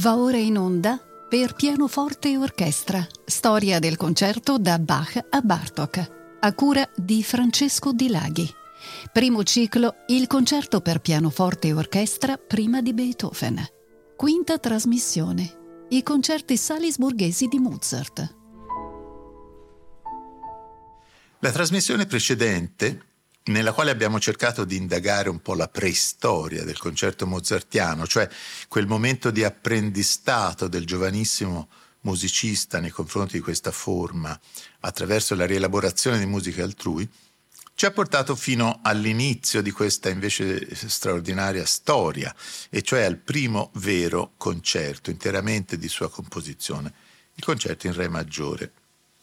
Va ora in onda per pianoforte e orchestra, storia del concerto da Bach a Bartok, a cura di Francesco Di Laghi. Primo ciclo, il concerto per pianoforte e orchestra prima di Beethoven. Quinta trasmissione, i concerti salisburghesi di Mozart. La trasmissione precedente nella quale abbiamo cercato di indagare un po' la preistoria del concerto mozartiano, cioè quel momento di apprendistato del giovanissimo musicista nei confronti di questa forma attraverso la rielaborazione di musiche altrui, ci ha portato fino all'inizio di questa invece straordinaria storia, e cioè al primo vero concerto interamente di sua composizione, il concerto in Re maggiore,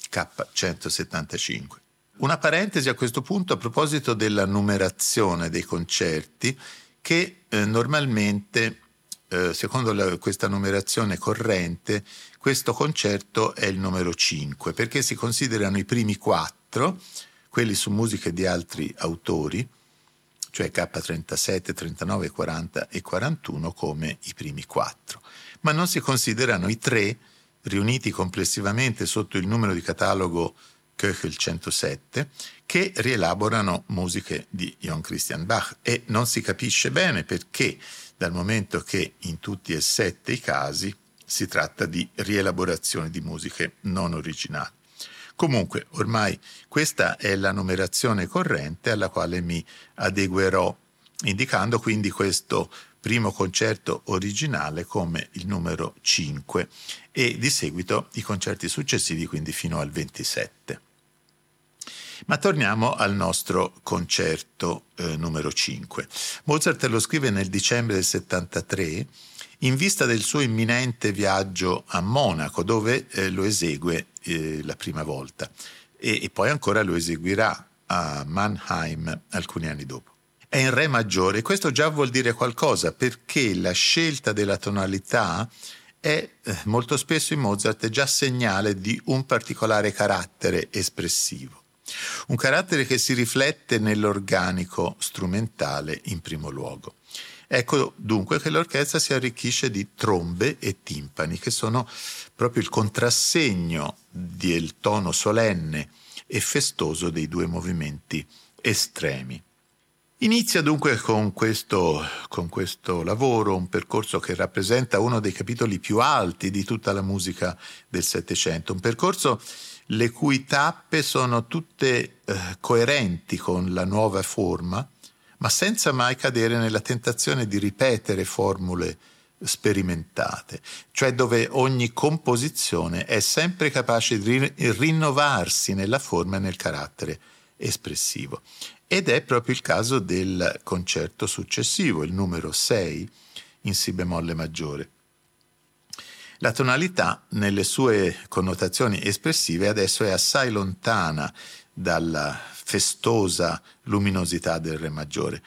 K175. Una parentesi a questo punto a proposito della numerazione dei concerti che eh, normalmente, eh, secondo la, questa numerazione corrente, questo concerto è il numero 5 perché si considerano i primi quattro, quelli su musiche di altri autori, cioè K37, 39, 40 e 41 come i primi quattro, ma non si considerano i tre riuniti complessivamente sotto il numero di catalogo Köchel 107, che rielaborano musiche di Johann Christian Bach e non si capisce bene perché, dal momento che in tutti e sette i casi si tratta di rielaborazione di musiche non originali. Comunque, ormai questa è la numerazione corrente alla quale mi adeguerò, indicando quindi questo primo concerto originale come il numero 5 e di seguito i concerti successivi, quindi fino al 27. Ma torniamo al nostro concerto eh, numero 5. Mozart lo scrive nel dicembre del 73 in vista del suo imminente viaggio a Monaco dove eh, lo esegue eh, la prima volta e, e poi ancora lo eseguirà a Mannheim alcuni anni dopo è in Re maggiore. Questo già vuol dire qualcosa perché la scelta della tonalità è eh, molto spesso in Mozart già segnale di un particolare carattere espressivo. Un carattere che si riflette nell'organico strumentale in primo luogo. Ecco dunque che l'orchestra si arricchisce di trombe e timpani, che sono proprio il contrassegno del tono solenne e festoso dei due movimenti estremi. Inizia dunque con questo, con questo, lavoro un percorso che rappresenta uno dei capitoli più alti di tutta la musica del Settecento, un percorso le cui tappe sono tutte eh, coerenti con la nuova forma, ma senza mai cadere nella tentazione di ripetere formule sperimentate, cioè dove ogni composizione è sempre capace di rinnovarsi nella forma e nel carattere espressivo. Ed è proprio il caso del concerto successivo, il numero 6 in Si bemolle maggiore. La tonalità, nelle sue connotazioni espressive, adesso è assai lontana dalla festosa luminosità del Re maggiore.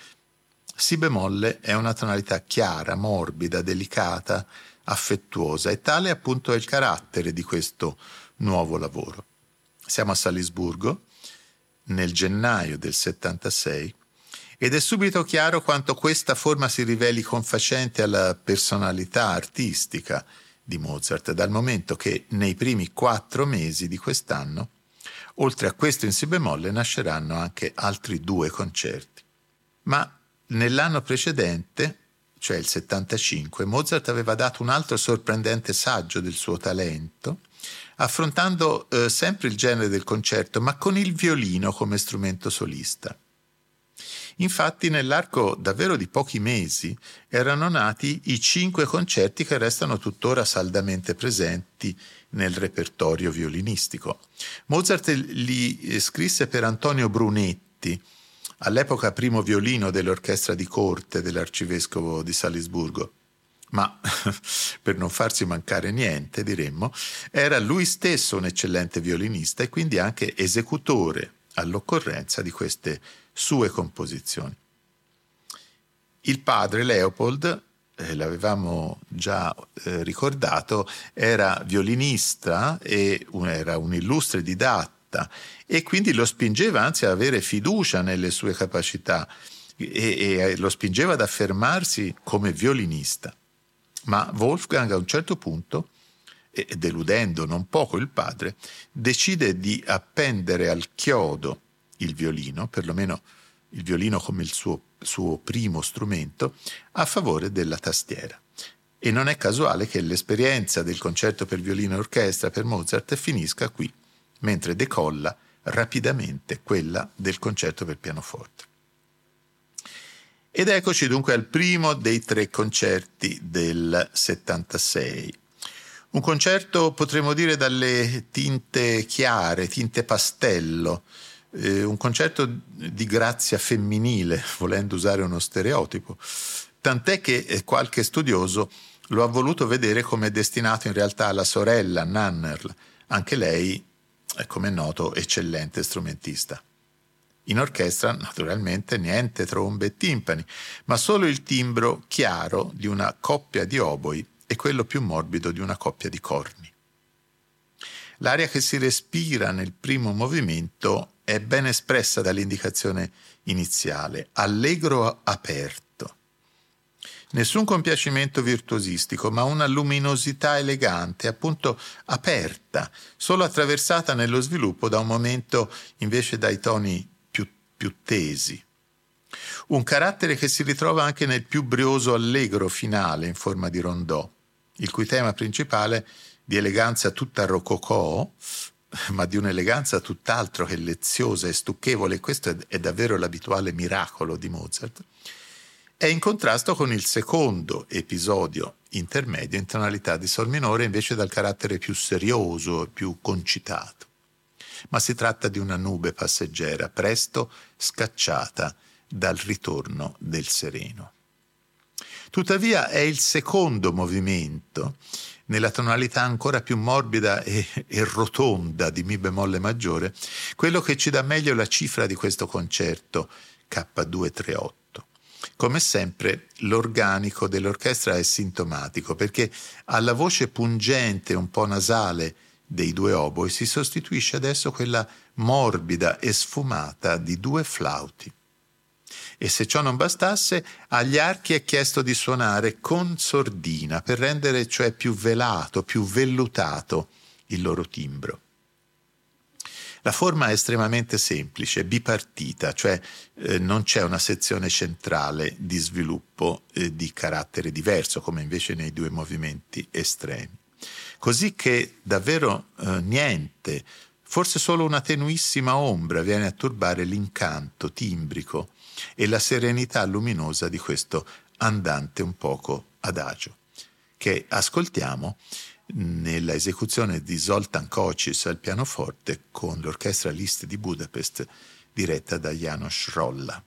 Si bemolle è una tonalità chiara, morbida, delicata, affettuosa e tale appunto è il carattere di questo nuovo lavoro. Siamo a Salisburgo nel gennaio del 76 ed è subito chiaro quanto questa forma si riveli confacente alla personalità artistica di Mozart, dal momento che nei primi quattro mesi di quest'anno, oltre a questo in si bemolle, nasceranno anche altri due concerti. Ma nell'anno precedente, cioè il 75, Mozart aveva dato un altro sorprendente saggio del suo talento, affrontando eh, sempre il genere del concerto, ma con il violino come strumento solista. Infatti nell'arco davvero di pochi mesi erano nati i cinque concerti che restano tuttora saldamente presenti nel repertorio violinistico. Mozart li eh, scrisse per Antonio Brunetti, all'epoca primo violino dell'orchestra di corte dell'arcivescovo di Salisburgo. Ma per non farsi mancare niente, diremmo, era lui stesso un eccellente violinista e quindi anche esecutore all'occorrenza di queste sue composizioni. Il padre Leopold, eh, l'avevamo già eh, ricordato, era violinista e un, era un illustre didatta e quindi lo spingeva anzi ad avere fiducia nelle sue capacità e, e lo spingeva ad affermarsi come violinista. Ma Wolfgang a un certo punto, e deludendo non poco il padre, decide di appendere al chiodo il violino, perlomeno il violino come il suo, suo primo strumento, a favore della tastiera. E non è casuale che l'esperienza del concerto per violino e orchestra per Mozart finisca qui, mentre decolla rapidamente quella del concerto per pianoforte. Ed eccoci dunque al primo dei tre concerti del 76. Un concerto, potremmo dire, dalle tinte chiare, tinte pastello, eh, un concerto di grazia femminile, volendo usare uno stereotipo, tant'è che eh, qualche studioso lo ha voluto vedere come destinato in realtà alla sorella Nannerl, anche lei, come è noto, eccellente strumentista. In orchestra, naturalmente, niente trombe e timpani, ma solo il timbro chiaro di una coppia di oboi e quello più morbido di una coppia di corni. L'aria che si respira nel primo movimento è ben espressa dall'indicazione iniziale, allegro aperto Nessun compiacimento virtuosistico, ma una luminosità elegante, appunto aperta, solo attraversata nello sviluppo da un momento invece dai toni più, più tesi. Un carattere che si ritrova anche nel più brioso allegro finale in forma di rondò, il cui tema principale di eleganza tutta rococò, ma di un'eleganza tutt'altro che leziosa e stucchevole, questo è, è davvero l'abituale miracolo di Mozart, è in contrasto con il secondo episodio intermedio in tonalità di Sol minore invece dal carattere più serioso e più concitato. Ma si tratta di una nube passeggera, presto scacciata dal ritorno del sereno. Tuttavia è il secondo movimento, nella tonalità ancora più morbida e, e, rotonda di Mi bemolle maggiore, quello che ci dà meglio la cifra di questo concerto K238. Come sempre l'organico dell'orchestra è sintomatico perché alla voce pungente, un po' nasale dei due oboi si sostituisce adesso quella morbida e sfumata di due flauti. E se ciò non bastasse, agli archi è chiesto di suonare con sordina per rendere cioè più velato, più vellutato il loro timbro. La forma è estremamente semplice, bipartita, cioè eh, non c'è una sezione centrale di sviluppo eh, di carattere diverso, come invece nei due movimenti estremi. Così che davvero eh, niente, forse solo una tenuissima ombra viene a turbare l'incanto timbrico e la serenità luminosa di questo andante un poco adagio, che ascoltiamo nella esecuzione di Zoltan Kocis al pianoforte con l'orchestra Liszt di Budapest diretta da Janos Rolla.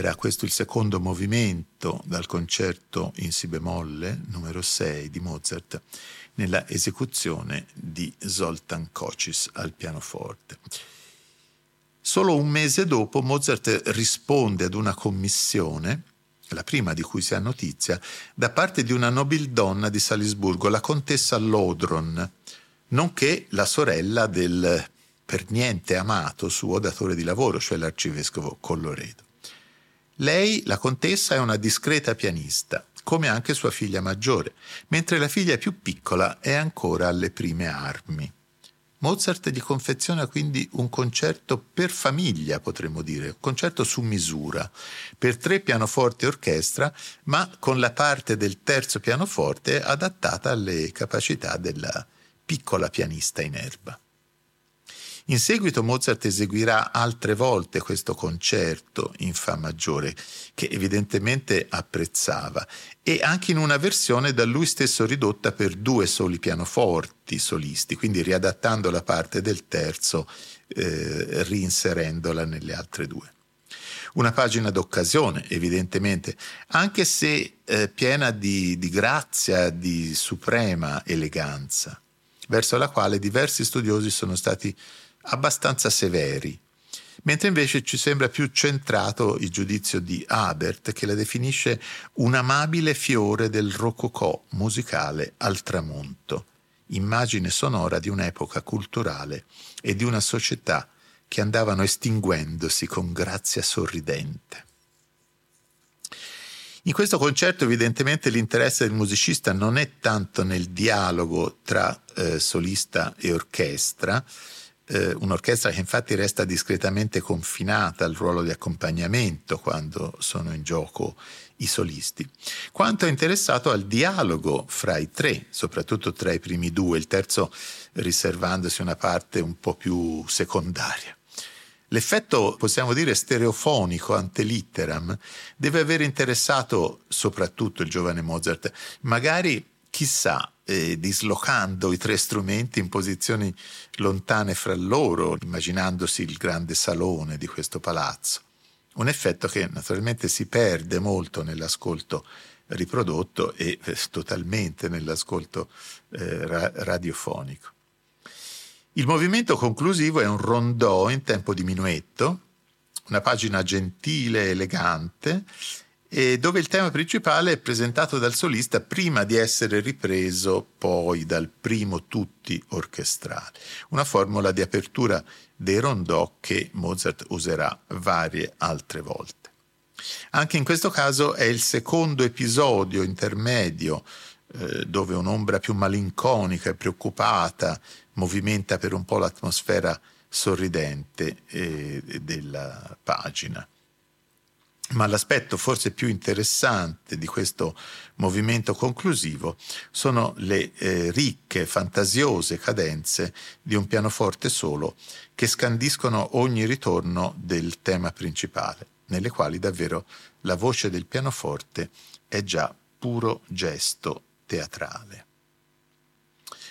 Era questo il secondo movimento dal concerto in Si bemolle, numero 6 di Mozart, nella esecuzione di Zoltan Kocis al pianoforte. Solo un mese dopo Mozart risponde ad una commissione, la prima di cui si ha notizia, da parte di una nobildonna di Salisburgo, la contessa Lodron, nonché la sorella del per niente amato suo datore di lavoro, cioè l'arcivescovo Colloredo. Lei, la contessa, è una discreta pianista, come anche sua figlia maggiore, mentre la figlia più piccola è ancora alle prime armi. Mozart gli confeziona quindi un concerto per famiglia, potremmo dire, un concerto su misura, per tre pianoforti e orchestra, ma con la parte del terzo pianoforte adattata alle capacità della piccola pianista in erba. In seguito Mozart eseguirà altre volte questo concerto in Fa maggiore, che evidentemente apprezzava, e anche in una versione da lui stesso ridotta per due soli pianoforti solisti, quindi riadattando la parte del terzo, eh, reinserendola nelle altre due. Una pagina d'occasione, evidentemente, anche se eh, piena di, di grazia, di suprema eleganza, verso la quale diversi studiosi sono stati abbastanza severi, mentre invece ci sembra più centrato il giudizio di Abert che la definisce un amabile fiore del rococò musicale al tramonto, immagine sonora di un'epoca culturale e di una società che andavano estinguendosi con grazia sorridente. In questo concerto evidentemente l'interesse del musicista non è tanto nel dialogo tra eh, solista e orchestra, eh, un'orchestra che infatti resta discretamente confinata al ruolo di accompagnamento quando sono in gioco i solisti, quanto è interessato al dialogo fra i tre, soprattutto tra i primi due, il terzo riservandosi una parte un po' più secondaria. L'effetto, possiamo dire, stereofonico ante litteram deve aver interessato soprattutto il giovane Mozart, magari chissà, eh, dislocando i tre strumenti in posizioni lontane fra loro, immaginandosi il grande salone di questo palazzo. Un effetto che naturalmente si perde molto nell'ascolto riprodotto e eh, totalmente nell'ascolto eh, ra- radiofonico. Il movimento conclusivo è un rondò in tempo di minuetto, una pagina gentile, e elegante, dove il tema principale è presentato dal solista prima di essere ripreso poi dal primo tutti orchestrale, una formula di apertura dei rondò che Mozart userà varie altre volte. Anche in questo caso è il secondo episodio intermedio eh, dove un'ombra più malinconica e preoccupata movimenta per un po' l'atmosfera sorridente eh, della pagina. Ma l'aspetto forse più interessante di questo movimento conclusivo sono le eh, ricche, fantasiose cadenze di un pianoforte solo che scandiscono ogni ritorno del tema principale, nelle quali davvero la voce del pianoforte è già puro gesto teatrale.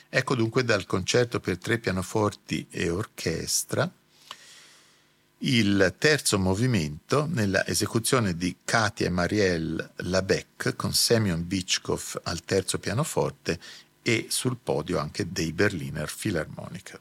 Ecco dunque dal concerto per tre pianoforti e orchestra il terzo movimento nella esecuzione di Katia e Marielle Labec con Semyon Bichkov al terzo pianoforte e sul podio anche dei Berliner Philharmoniker.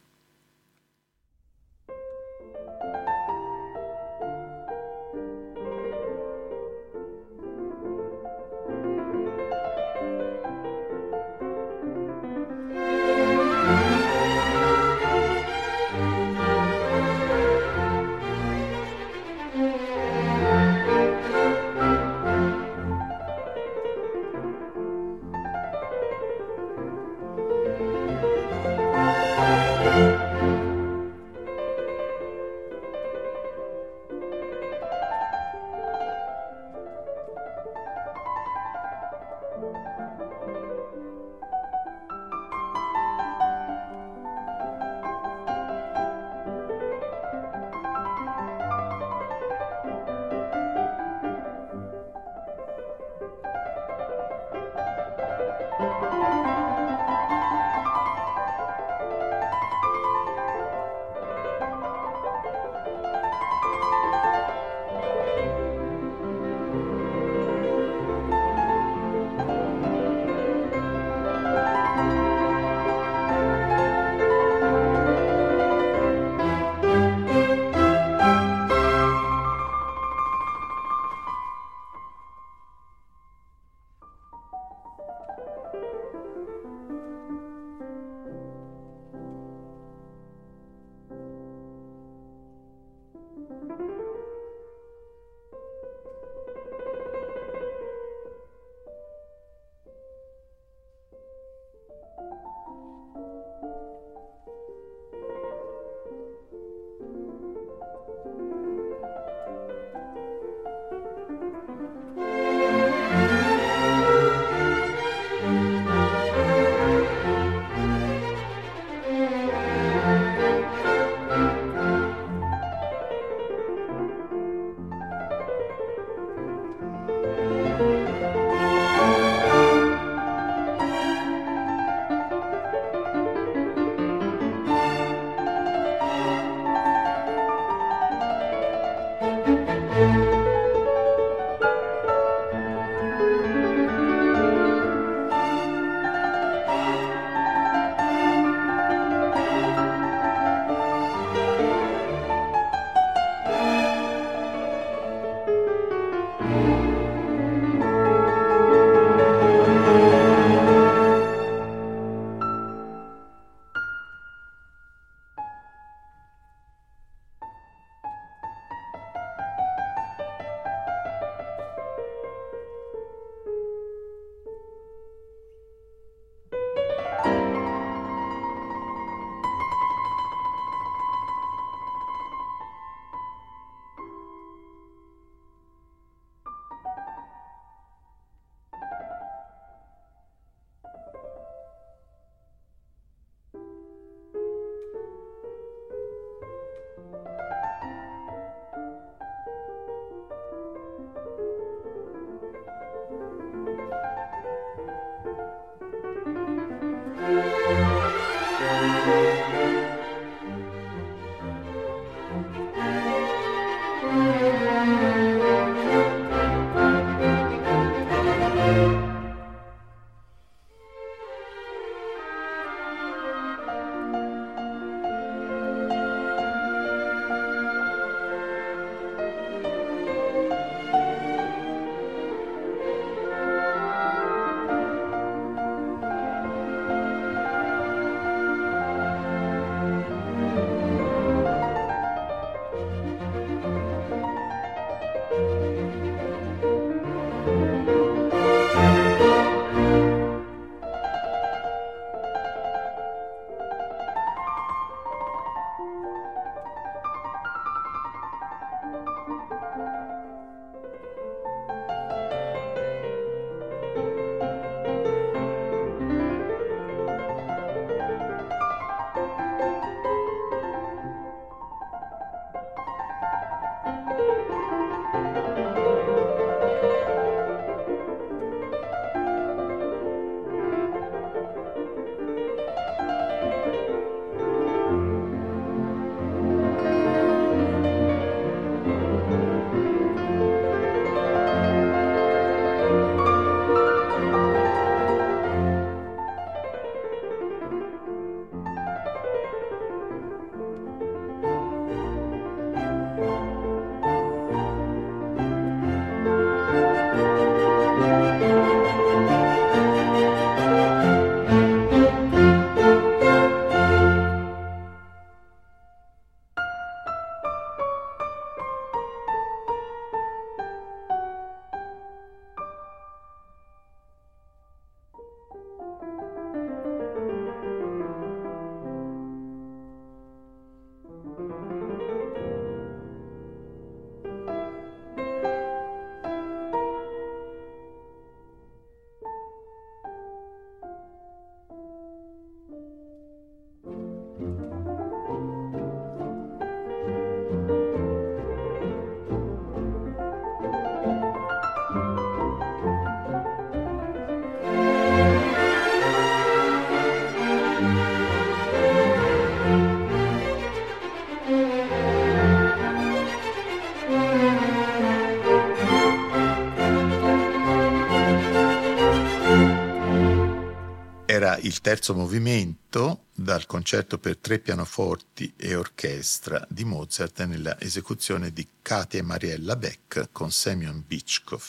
Il terzo movimento dal concerto per tre pianoforti e orchestra di Mozart nella esecuzione di Katia e Mariella Beck con Semyon Bichkov,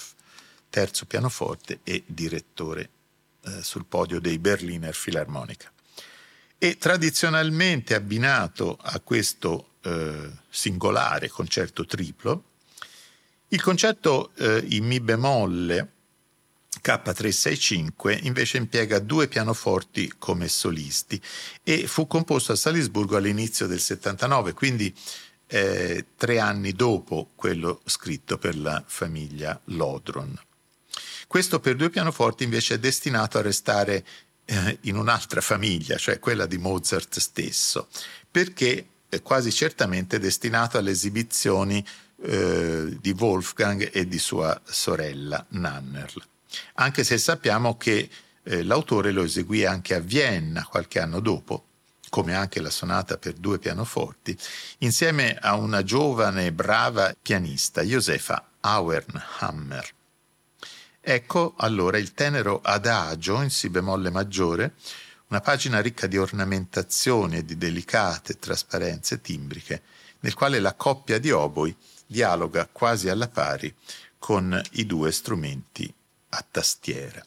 terzo pianoforte e direttore eh, sul podio dei Berliner Philharmonica. E tradizionalmente abbinato a questo eh, singolare concerto triplo, il concerto eh, in Mi bemolle K365 invece impiega due pianoforti come solisti e fu composto a Salisburgo all'inizio del 79, quindi eh, tre anni dopo quello scritto per la famiglia Lodron. Questo per due pianoforti invece è destinato a restare eh, in un'altra famiglia, cioè quella di Mozart stesso, perché è quasi certamente destinato alle esibizioni eh, di Wolfgang e di sua sorella Nannerl anche se sappiamo che eh, l'autore lo eseguì anche a Vienna qualche anno dopo, come anche la sonata per due pianoforti, insieme a una giovane e brava pianista, Josefa Auernhammer. Ecco allora il tenero adagio in Si bemolle maggiore, una pagina ricca di ornamentazioni e di delicate trasparenze timbriche, nel quale la coppia di oboi dialoga quasi alla pari con i due strumenti a tastiera.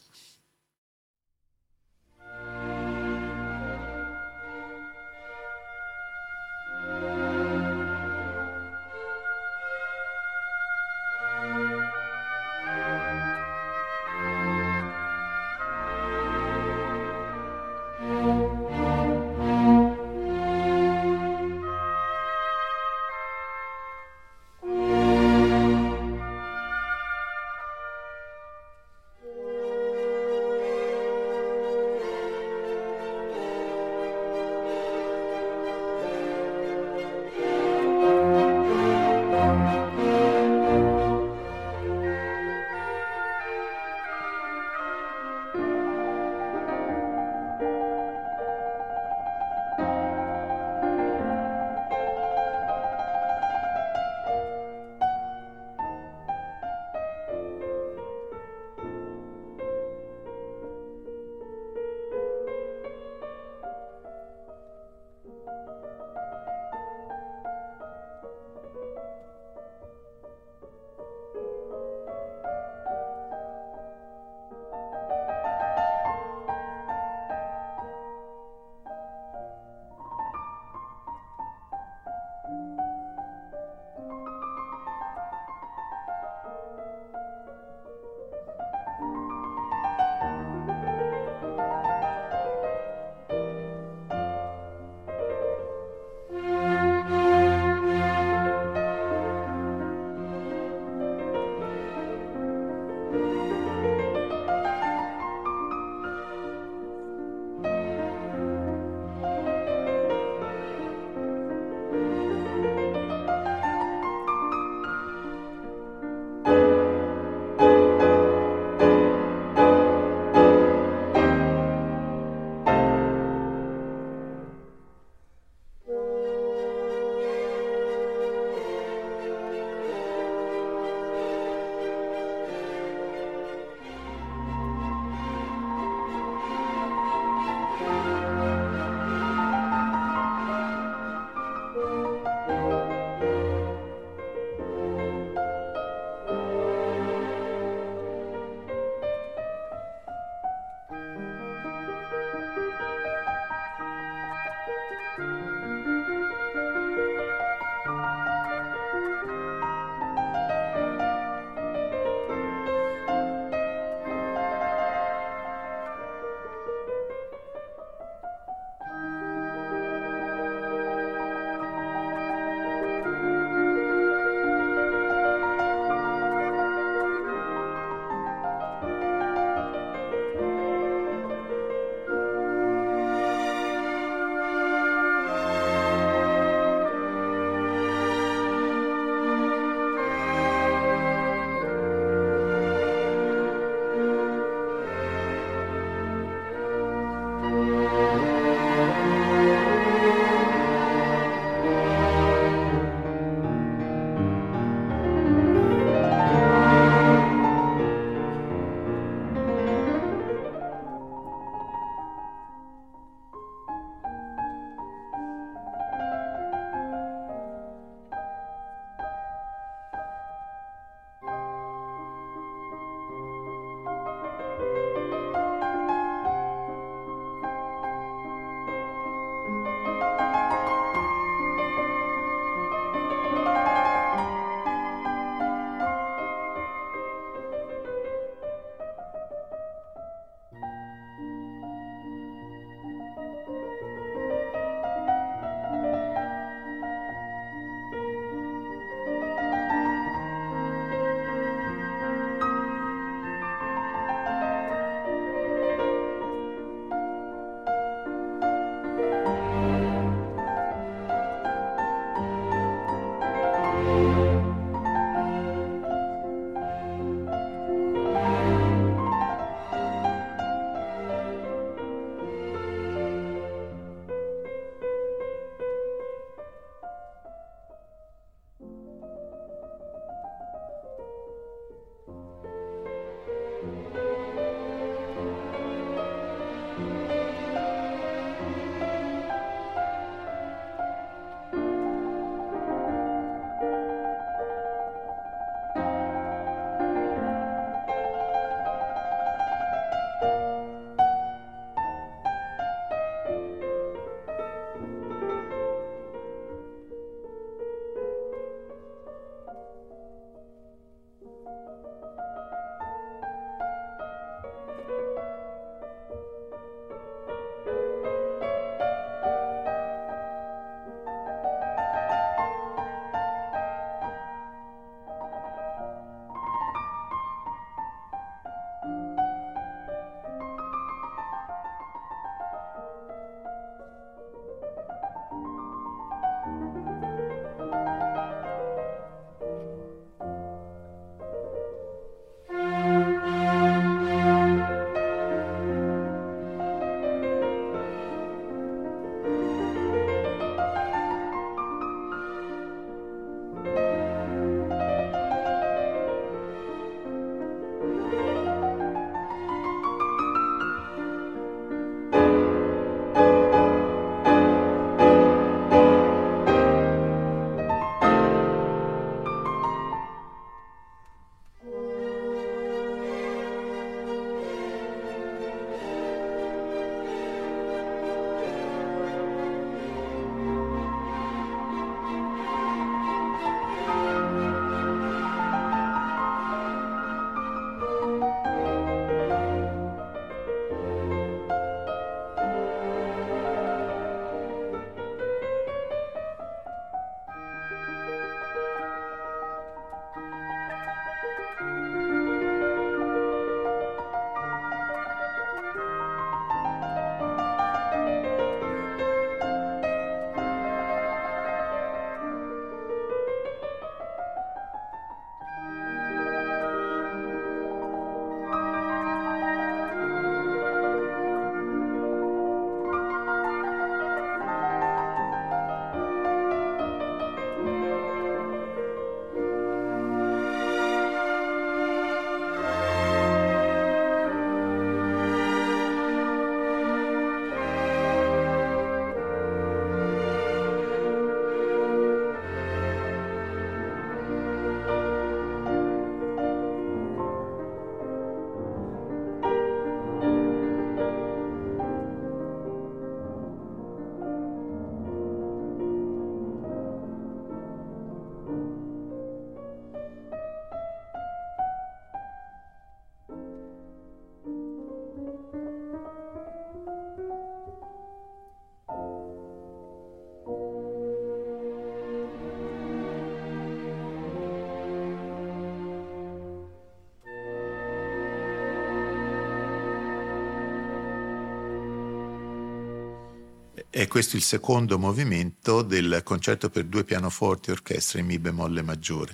È questo il secondo movimento del concerto per due pianoforti e orchestra in Mi bemolle maggiore,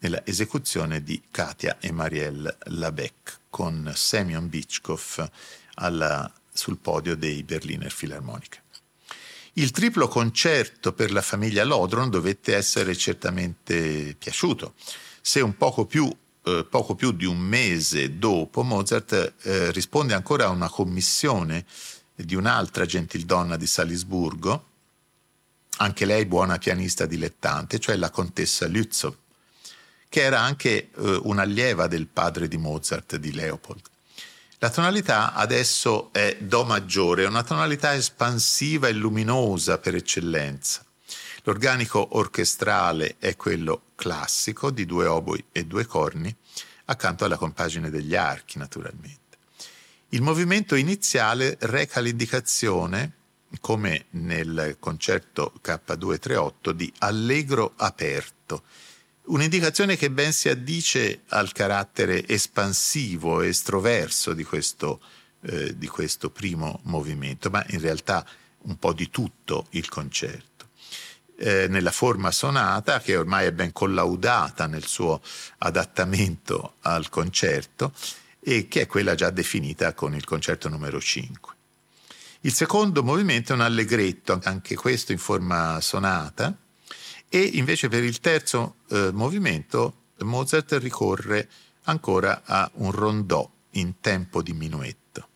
nella esecuzione di Katia e Marielle Labec, con Semyon Bichkov alla, sul podio dei Berliner Philharmoniker. Il triplo concerto per la famiglia Lodron dovette essere certamente piaciuto. Se un poco più eh, poco più di un mese dopo, Mozart eh, risponde ancora a una commissione di un'altra gentildonna di Salisburgo, anche lei buona pianista dilettante, cioè la contessa Lützow, che era anche eh, un'allieva del padre di Mozart, di Leopold. La tonalità adesso è Do maggiore, una tonalità espansiva e luminosa per eccellenza. L'organico orchestrale è quello classico di due oboi e due corni, accanto alla compagine degli archi, naturalmente. Il movimento iniziale reca l'indicazione, come nel concerto K238, di allegro aperto, un'indicazione che ben si addice al carattere espansivo e estroverso di questo, eh, di questo primo movimento, ma in realtà un po' di tutto il concerto. Eh, nella forma sonata, che ormai è ben collaudata nel suo adattamento al concerto, e che è quella già definita con il concerto numero 5. Il secondo movimento è un allegretto, anche questo in forma sonata, e invece per il terzo eh, movimento Mozart ricorre ancora a un rondò in tempo di minuetto.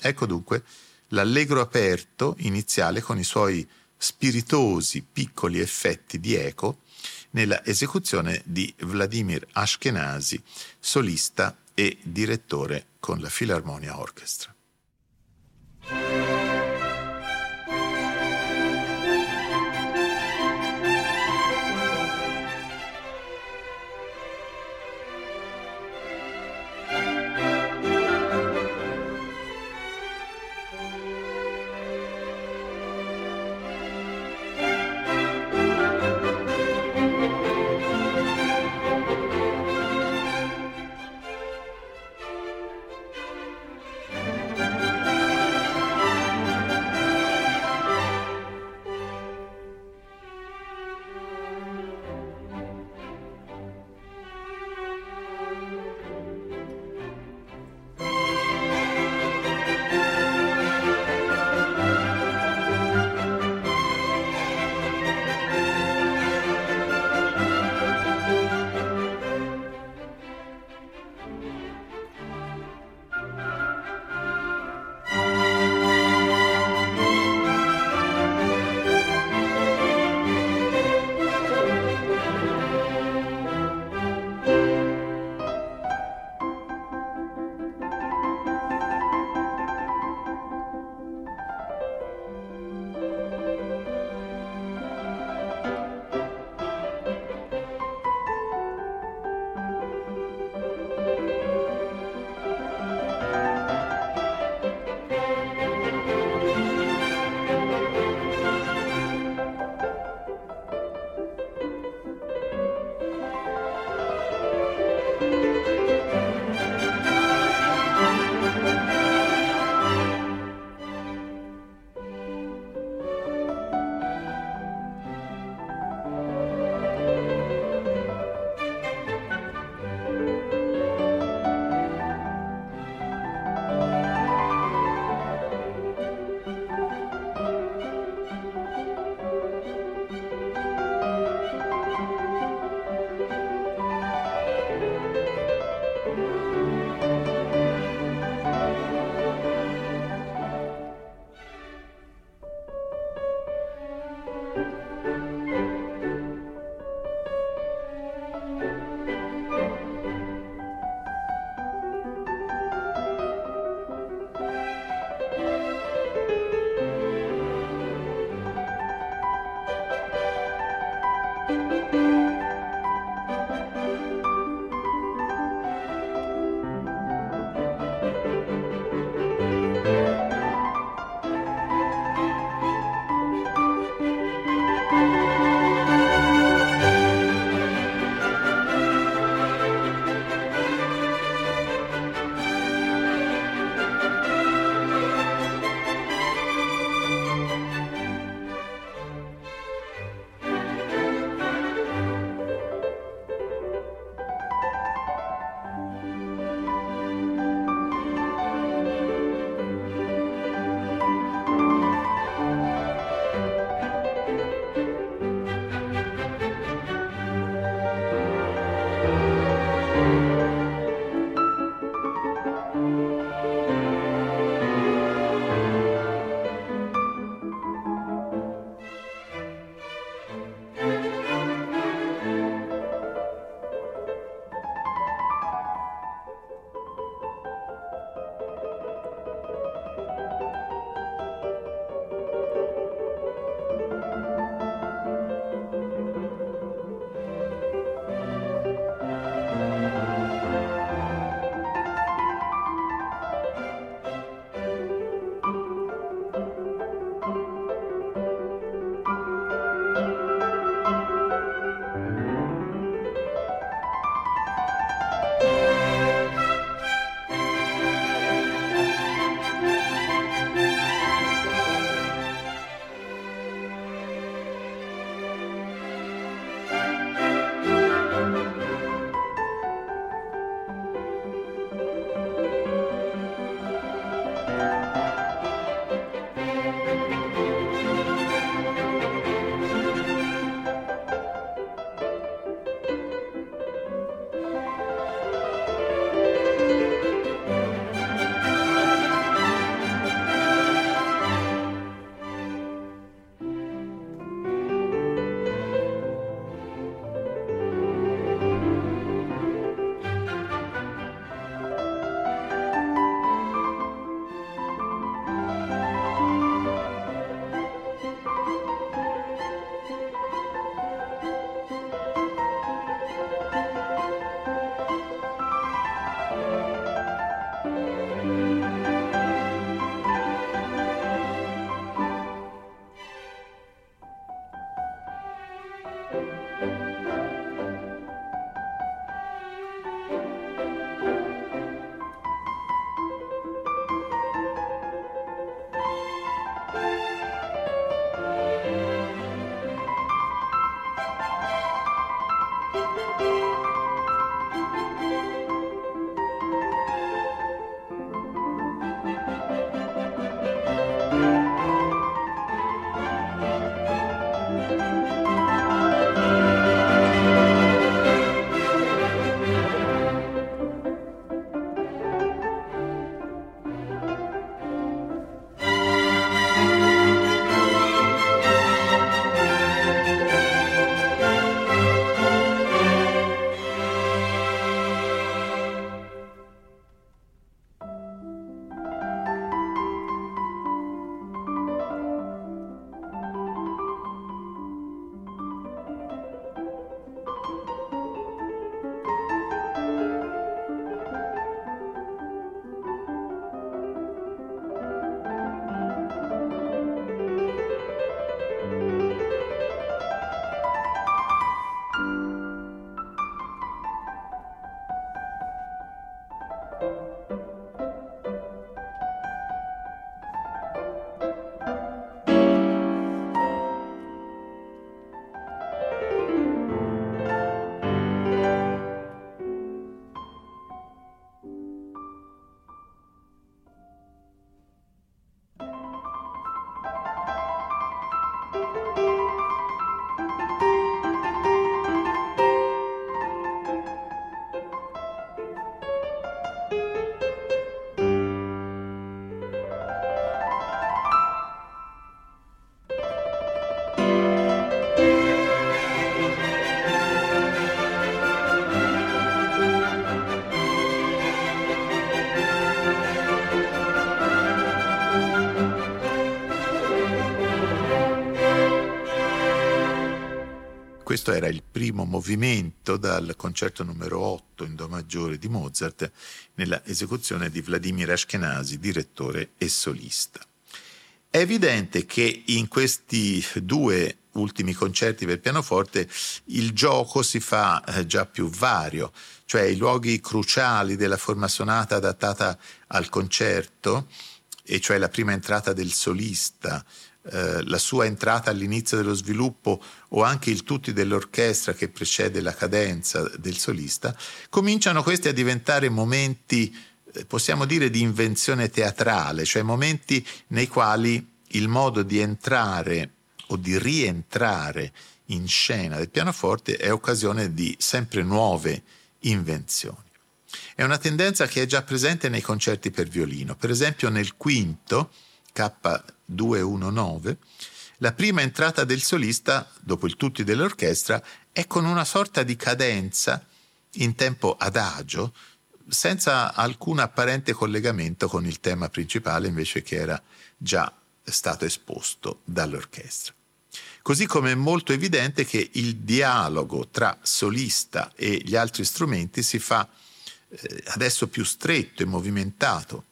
Ecco dunque l'allegro aperto iniziale con i suoi spiritosi piccoli effetti di eco nella esecuzione di Vladimir Ashkenazi, solista e direttore con la Philharmonia Orchestra. Questo era il primo movimento dal concerto numero 8 in Do maggiore di Mozart nella esecuzione di Vladimir Ashkenazi, direttore e solista. È evidente che in questi due ultimi concerti per pianoforte il gioco si fa eh, già più vario, cioè i luoghi cruciali della forma sonata adattata al concerto, e cioè la prima entrata del solista, eh, la sua entrata all'inizio dello sviluppo o anche il tutti dell'orchestra che precede la cadenza del solista, cominciano questi a diventare momenti possiamo dire di invenzione teatrale, cioè momenti nei quali il modo di entrare o di rientrare in scena del pianoforte è occasione di sempre nuove invenzioni. È una tendenza che è già presente nei concerti per violino. Per esempio nel quinto, K219, la prima entrata del solista, dopo il tutti dell'orchestra, è con una sorta di cadenza in tempo adagio, senza alcun apparente collegamento con il tema principale invece che era già stato esposto dall'orchestra. Così come è molto evidente che il dialogo tra solista e gli altri strumenti si fa eh, adesso più stretto e movimentato,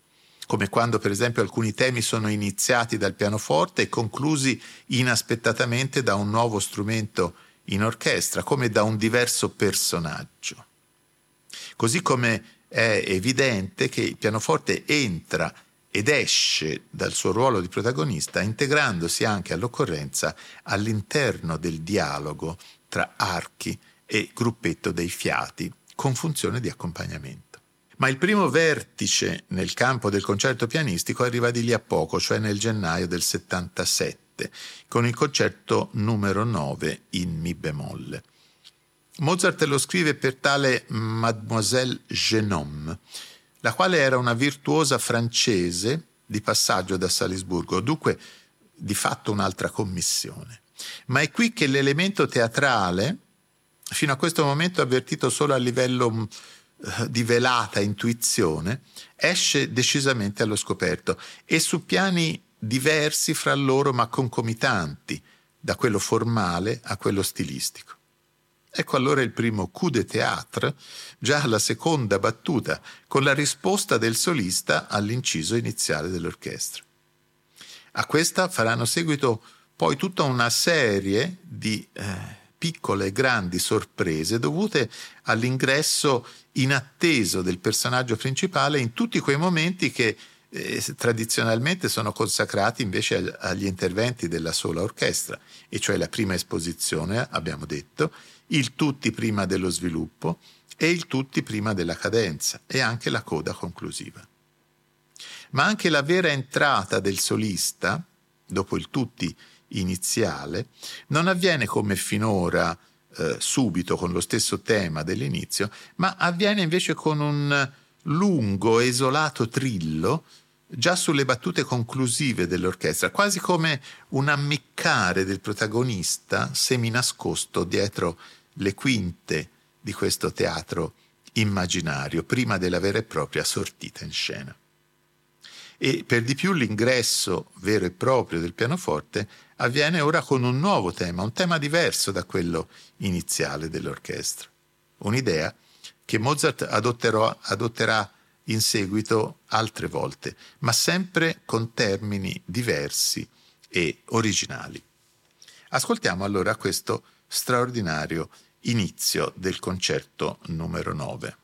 come quando per esempio alcuni temi sono iniziati dal pianoforte e conclusi inaspettatamente da un nuovo strumento in orchestra, come da un diverso personaggio. Così come è evidente che il pianoforte entra ed esce dal suo ruolo di protagonista integrandosi anche all'occorrenza all'interno del dialogo tra archi e gruppetto dei fiati con funzione di accompagnamento. Ma il primo vertice nel campo del concerto pianistico arriva di lì a poco, cioè nel gennaio del 77, con il concerto numero 9 in Mi bemolle. Mozart lo scrive per tale Mademoiselle Genome, la quale era una virtuosa francese di passaggio da Salisburgo, dunque di fatto un'altra commissione. Ma è qui che l'elemento teatrale, fino a questo momento avvertito solo a livello di velata intuizione, esce decisamente allo scoperto e su piani diversi fra loro ma concomitanti, da quello formale a quello stilistico. Ecco allora il primo coup de théâtre, già alla seconda battuta, con la risposta del solista all'inciso iniziale dell'orchestra. A questa faranno seguito poi tutta una serie di eh, piccole e grandi sorprese dovute all'ingresso inatteso del personaggio principale in tutti quei momenti che eh, tradizionalmente sono consacrati invece agli interventi della sola orchestra, e cioè la prima esposizione, abbiamo detto, il tutti prima dello sviluppo e il tutti prima della cadenza e anche la coda conclusiva. Ma anche la vera entrata del solista, dopo il tutti iniziale, non avviene come finora eh, subito con lo stesso tema dell'inizio, ma avviene invece con un lungo e isolato trillo già sulle battute conclusive dell'orchestra, quasi come un ammiccare del protagonista seminascosto dietro le quinte di questo teatro immaginario, prima della vera e propria sortita in scena. E per di più l'ingresso vero e proprio del pianoforte avviene ora con un nuovo tema, un tema diverso da quello iniziale dell'orchestra. Un'idea che Mozart adotterà in seguito altre volte, ma sempre con termini diversi e originali. Ascoltiamo allora questo straordinario inizio del concerto numero 9.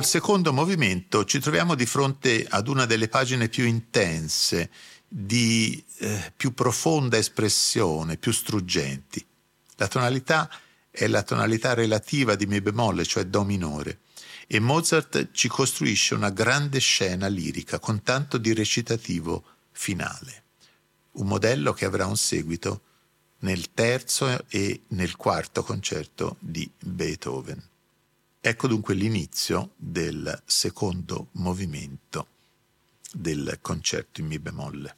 Col secondo movimento ci troviamo di fronte ad una delle pagine più intense, di eh, più profonda espressione, più struggenti. La tonalità è la tonalità relativa di Mi bemolle, cioè Do minore, e Mozart ci costruisce una grande scena lirica con tanto di recitativo finale. Un modello che avrà un seguito nel terzo e nel quarto concerto di Beethoven. Ecco dunque l'inizio del secondo movimento del concerto in Mi bemolle.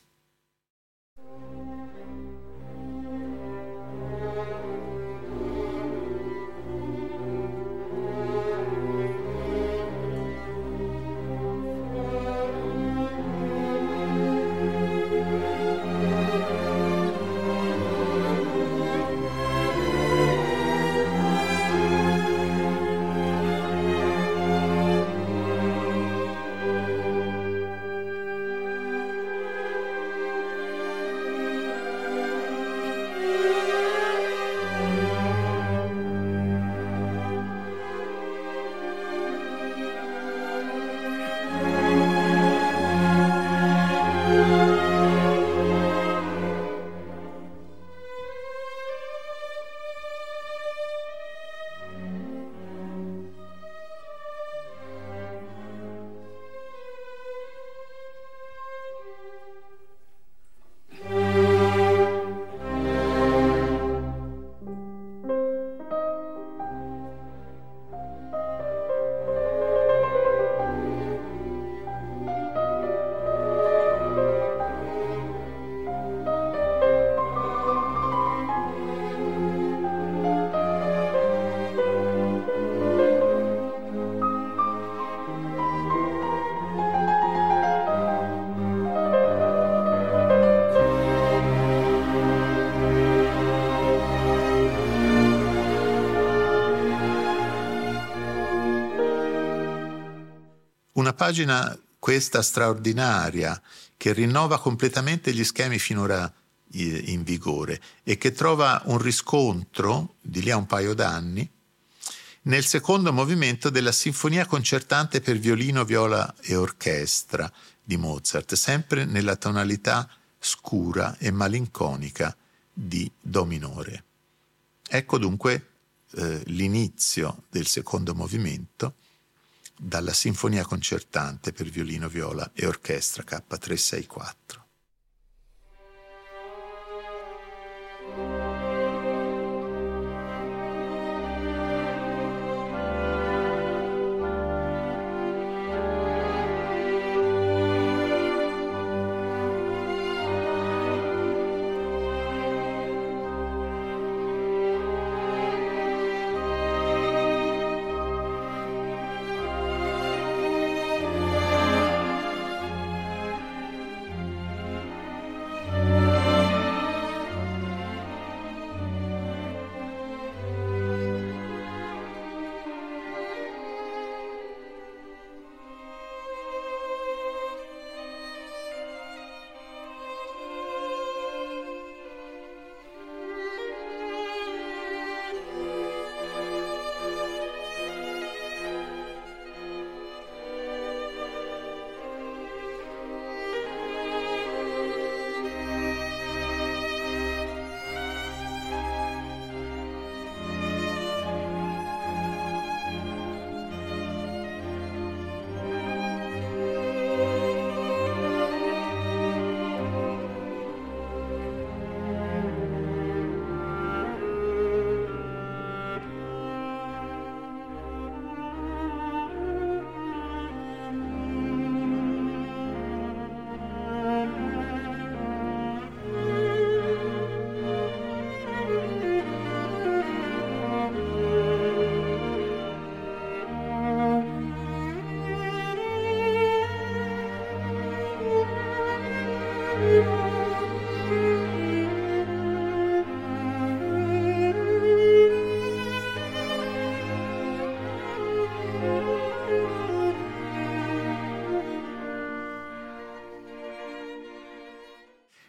Pagina questa straordinaria che rinnova completamente gli schemi finora in vigore e che trova un riscontro di lì a un paio d'anni nel secondo movimento della Sinfonia concertante per violino, viola e orchestra di Mozart, sempre nella tonalità scura e malinconica di Do minore. Ecco dunque eh, l'inizio del secondo movimento dalla Sinfonia concertante per violino, viola e orchestra K364.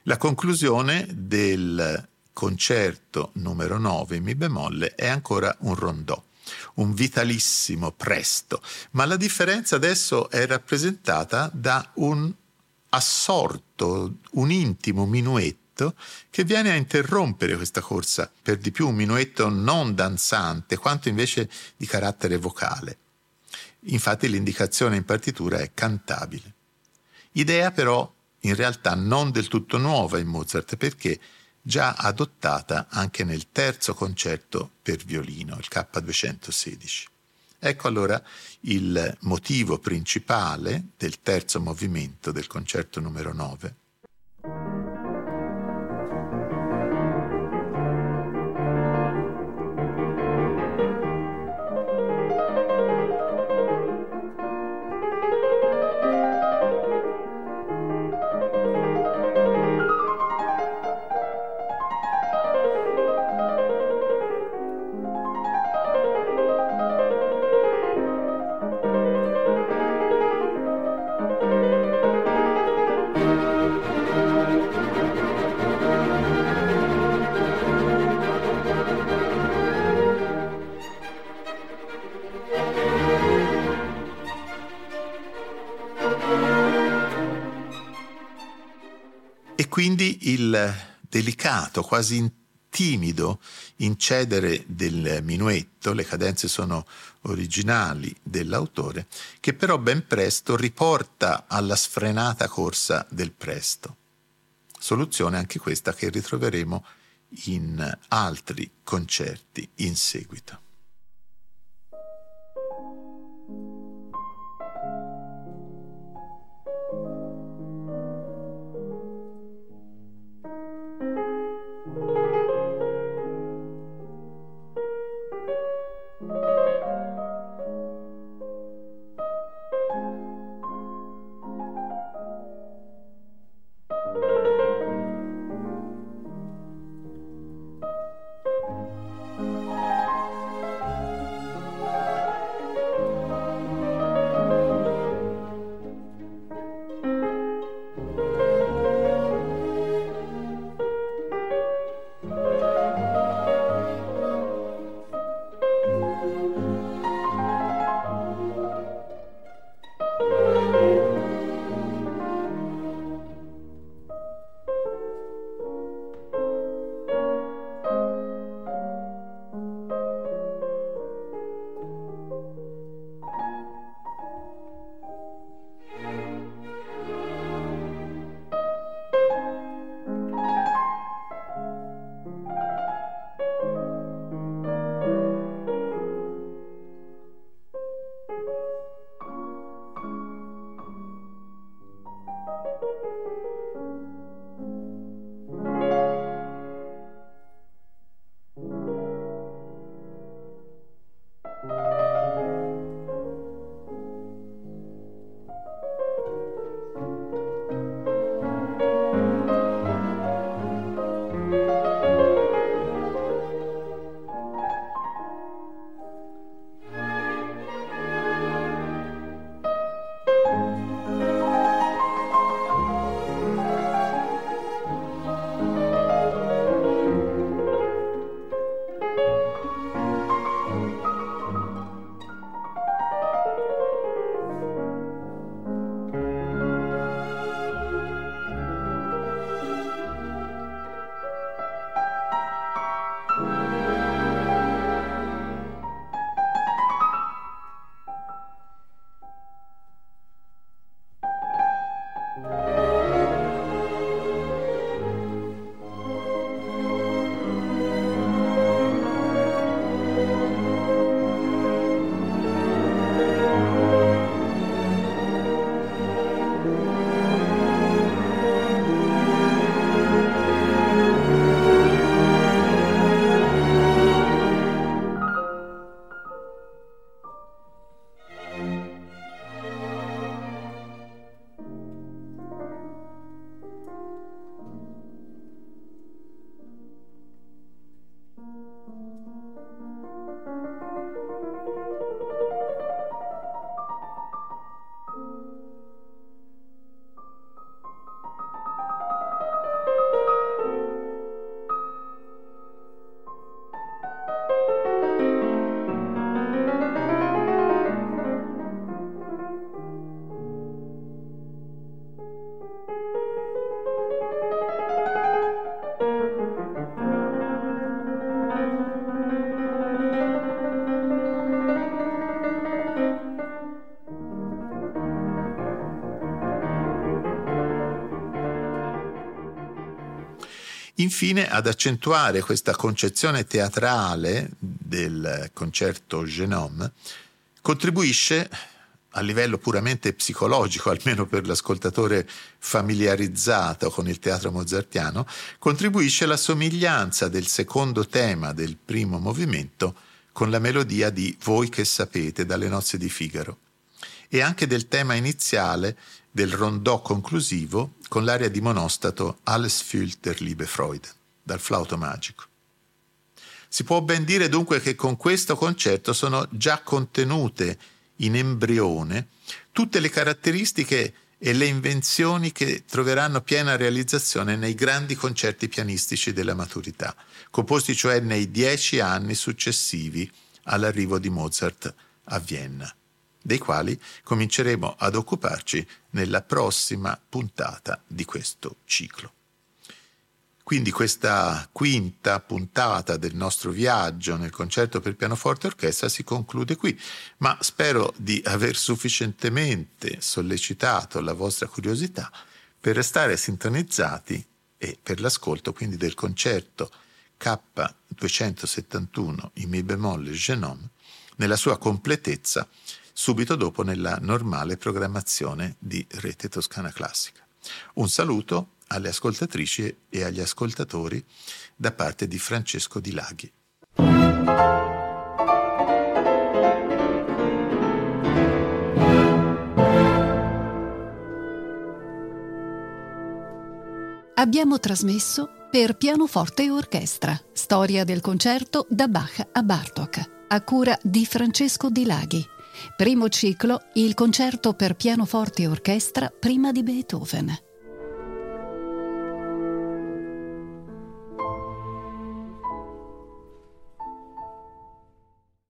La conclusione del concerto numero 9 in Mi bemolle è ancora un rondò. un vitalissimo presto, ma la differenza adesso è rappresentata da un assorto, un intimo minuetto che viene a interrompere questa corsa, per di più un minuetto non danzante, quanto invece di carattere vocale. Infatti l'indicazione in partitura è cantabile. Idea però in realtà non del tutto nuova in Mozart perché già adottata anche nel terzo concerto per violino, il K216. Ecco allora il motivo principale del terzo movimento del concerto numero 9. Delicato, quasi timido incedere del minuetto, le cadenze sono originali dell'autore, che però ben presto riporta alla sfrenata corsa del presto. Soluzione anche questa che ritroveremo in altri concerti in seguito. Infine, ad accentuare questa concezione teatrale del concerto Genome, contribuisce a livello puramente psicologico, almeno per l'ascoltatore familiarizzato con il teatro mozartiano, contribuisce la somiglianza del secondo tema del primo movimento con la melodia di Voi che sapete dalle nozze di Figaro e anche del tema iniziale del rondò conclusivo con l'aria di monostato Alles füllt der Liebe Freude dal flauto magico. Si può ben dire dunque che con questo concerto sono già contenute in embrione tutte le caratteristiche e le invenzioni che troveranno piena realizzazione nei grandi concerti pianistici della maturità, composti cioè nei dieci anni successivi all'arrivo di Mozart a Vienna, dei quali cominceremo ad occuparci nella prossima puntata di questo ciclo. Quindi questa quinta puntata del nostro viaggio nel concerto per pianoforte e orchestra si conclude qui, ma spero di aver sufficientemente sollecitato la vostra curiosità per restare sintonizzati e per l'ascolto quindi del concerto K271 in Mi bemolle Genome nella sua completezza subito dopo nella normale programmazione di Rete Toscana Classica. Un saluto alle ascoltatrici e agli ascoltatori da parte di Francesco Di Laghi. Abbiamo trasmesso per pianoforte e orchestra, storia del concerto da Bach a Bartok, a cura di Francesco Di Laghi. Primo ciclo, il concerto per pianoforte e orchestra prima di Beethoven.